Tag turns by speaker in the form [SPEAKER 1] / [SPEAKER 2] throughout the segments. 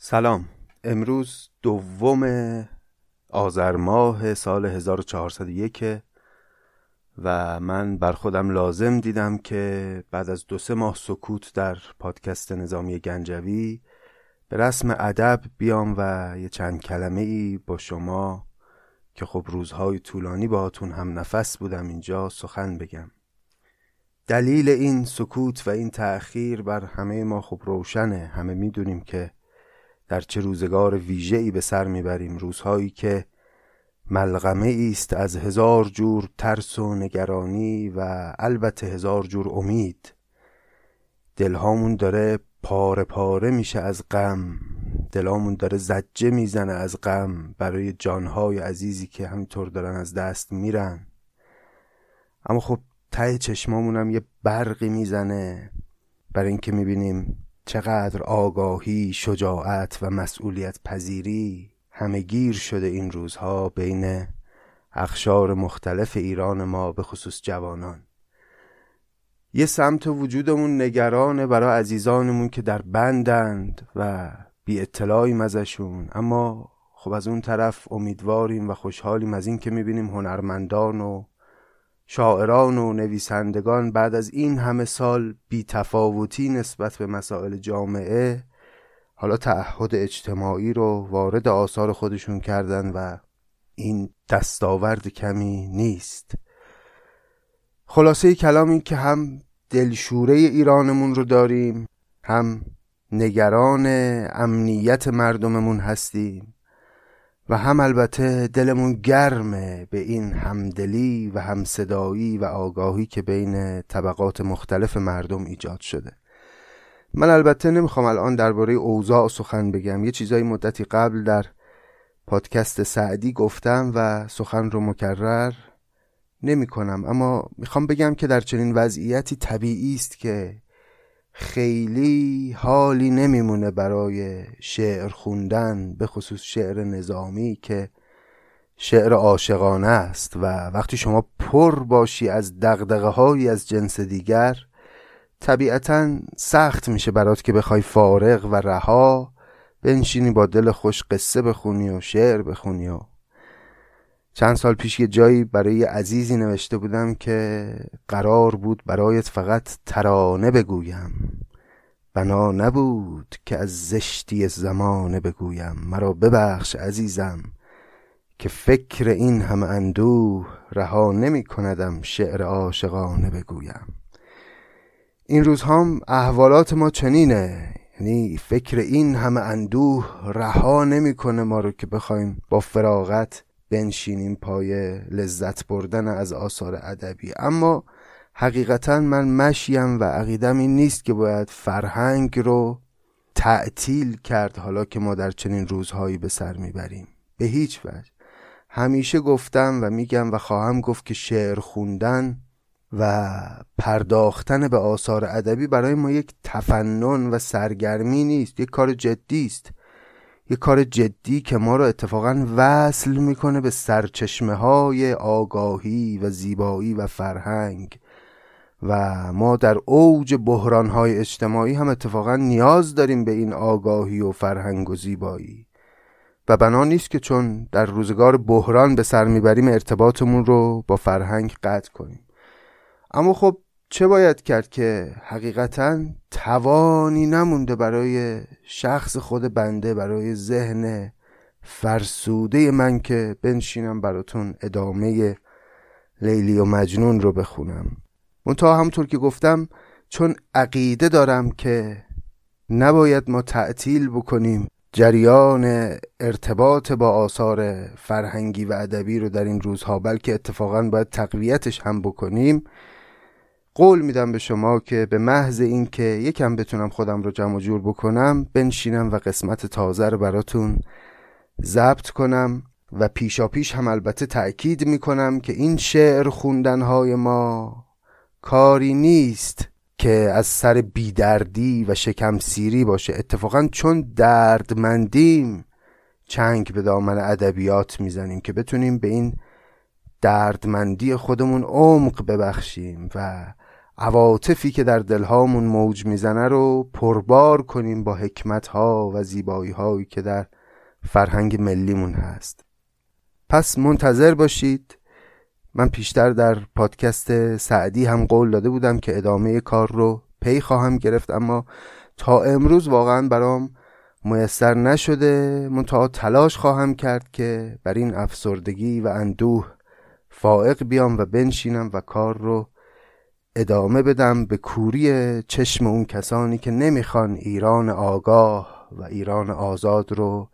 [SPEAKER 1] سلام. امروز دوم آذر ماه سال 1401 و من بر خودم لازم دیدم که بعد از دو سه ماه سکوت در پادکست نظامی گنجوی به رسم ادب بیام و یه چند کلمه ای با شما که خب روزهای طولانی باهاتون هم نفس بودم اینجا سخن بگم. دلیل این سکوت و این تأخیر بر همه ما خب روشنه. همه می‌دونیم که در چه روزگار ویژه‌ای به سر می‌بریم؟ روزهایی که ملغمه است از هزار جور ترس و نگرانی و البته هزار جور امید. دلهامون داره پاره پاره میشه از غم. دلامون داره زجه می‌زنه از غم برای جانهای عزیزی که همینطور دارن از دست میرن. اما خب ته چشمامونم یه برقی می‌زنه. برای اینکه می‌بینیم چقدر آگاهی، شجاعت و مسئولیت پذیری همه گیر شده این روزها بین اخشار مختلف ایران ما به خصوص جوانان. یه سمت وجودمون نگرانه برای عزیزانمون که در بندند و بی اطلاعیم ازشون. اما خب از اون طرف امیدواریم و خوشحالیم از این که می‌بینیم هنرمندان و شاعران و نویسندگان بعد از این همه سال بی تفاوتی نسبت به مسائل جامعه حالا تعهد اجتماعی رو وارد آثار خودشون کردن و این دستاورد کمی نیست. خلاصه کلام این که هم دلشوره ایرانمون رو داریم هم نگران امنیت مردممون هستیم. و هم البته دلمون گرمه به این همدلی و همصدایی و آگاهی که بین طبقات مختلف مردم ایجاد شده. من البته نمی‌خوام الان درباره اوضاع سخن بگم. یه چیزایی مدتی قبل در پادکست سعدی گفتم و سخن رو مکرر نمی کنم اما می‌خوام بگم که در چنین وضعیتی طبیعی است که خیلی حالی نمیمونه برای شعر خوندن به خصوص شعر نظامی که شعر عاشقانه است و وقتی شما پر باشی از دقدقه هایی از جنس دیگر طبیعتا سخت میشه برات که بخوای فارغ و رها بنشینی با دل خوش قصه بخونی و شعر بخونی و چند سال پیش یه جایی برای عزیزی نوشته بودم که قرار بود برایت فقط ترانه بگویم. بنا نبود که از زشتی زمانه بگویم. مرا ببخش عزیزم که فکر این همه اندوه رها نمی کندم شعر عاشقانه بگویم. این روزها احوالات ما چنینه. یعنی فکر این همه اندوه رها نمی‌کنه ما رو که بخوایم با فراغت بنشینیم پای لذت بردن از آثار ادبی. اما حقیقتا من مشیم و عقیدم این نیست که باید فرهنگ رو تعطیل کرد حالا که ما در چنین روزهایی به سر می‌بریم. به هیچ وجه. همیشه گفتم و میگم و خواهم گفت که شعر خوندن و پرداختن به آثار ادبی برای ما یک تفنن و سرگرمی نیست یک کار جدی است. یک کار جدی که ما رو اتفاقا وصل می‌کنه به سرچشمه های آگاهی و زیبایی و فرهنگ. و ما در اوج بحران های اجتماعی هم اتفاقا نیاز داریم به این آگاهی و فرهنگ و زیبایی. و بنا نیست که چون در روزگار بحران به سر می‌بریم ارتباطمون رو با فرهنگ قطع کنیم. اما خب چه باید کرد که حقیقتا توانی نمونده برای شخص خود بنده برای ذهن فرسوده من که بنشینم براتون ادامه لیلی و مجنون رو بخونم. منتها همطور که گفتم چون عقیده دارم که نباید ما تعطیل بکنیم جریان ارتباط با آثار فرهنگی و ادبی رو در این روزها بلکه اتفاقا باید تقویتش هم بکنیم قول میدم به شما که به محض اینکه یکم بتونم خودم رو جمع جور بکنم بنشینم و قسمت تازه رو براتون ضبط کنم و پیشا پیش هم البته تأکید می‌کنم که این شعر خوندنهای ما کاری نیست که از سر بیدردی و شکم سیری باشه. اتفاقا چون دردمندیم چنگ به دامن ادبیات می‌زنیم که بتونیم به این دردمندی خودمون عمق ببخشیم و عواطفی که در دلهامون موج می‌زنه رو پربار کنیم با حکمتها و زیبایی هایی که در فرهنگ ملیمون هست. پس منتظر باشید. من پیشتر در پادکست سعدی هم قول داده بودم که ادامه کار رو پی خواهم گرفت اما تا امروز واقعا برام میسر نشده. منتها تلاش خواهم کرد که بر این افسردگی و اندوه فائق بیام و بنشینم و کار رو ادامه بدم به کوری چشم اون کسانی که نمی‌خوان ایران آگاه و ایران آزاد رو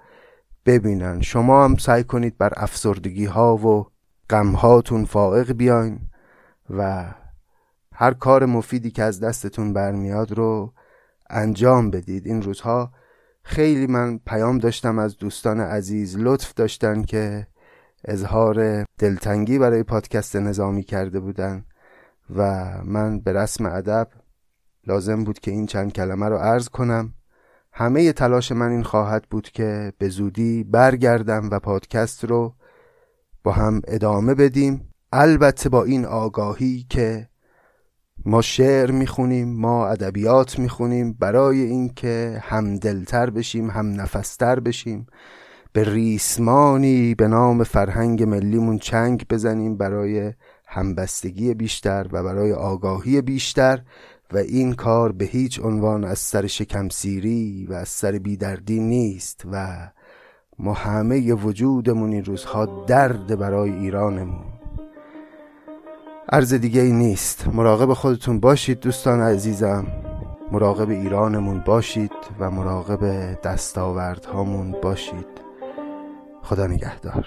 [SPEAKER 1] ببینن. شما هم سعی کنید بر افسردگی ها و غم هاتون فائق بیاین و هر کار مفیدی که از دستتون برمیاد رو انجام بدید. این روزها خیلی من پیام داشتم از دوستان عزیز لطف داشتن که اظهار دلتنگی برای پادکست نظامی کرده بودن. و من به رسم ادب لازم بود که این چند کلمه رو عرض کنم. همه تلاش من این خواهد بود که به زودی برگردم و پادکست رو با هم ادامه بدیم. البته با این آگاهی که ما شعر می‌خونیم ما ادبیات می‌خونیم برای اینکه هم دلتر بشیم هم نفستر بشیم به ریسمانی به نام فرهنگ ملیمون چنگ بزنیم برای همبستگی بیشتر و برای آگاهی بیشتر و این کار به هیچ عنوان از سر شکمسیری و از سر بیدردی نیست و ما همه وجودمون این روزها درد برای ایرانمون. عرض دیگه ای نیست. مراقب خودتون باشید دوستان عزیزم. مراقب ایرانمون باشید و مراقب دستاوردهامون باشید. خدا نگهدار.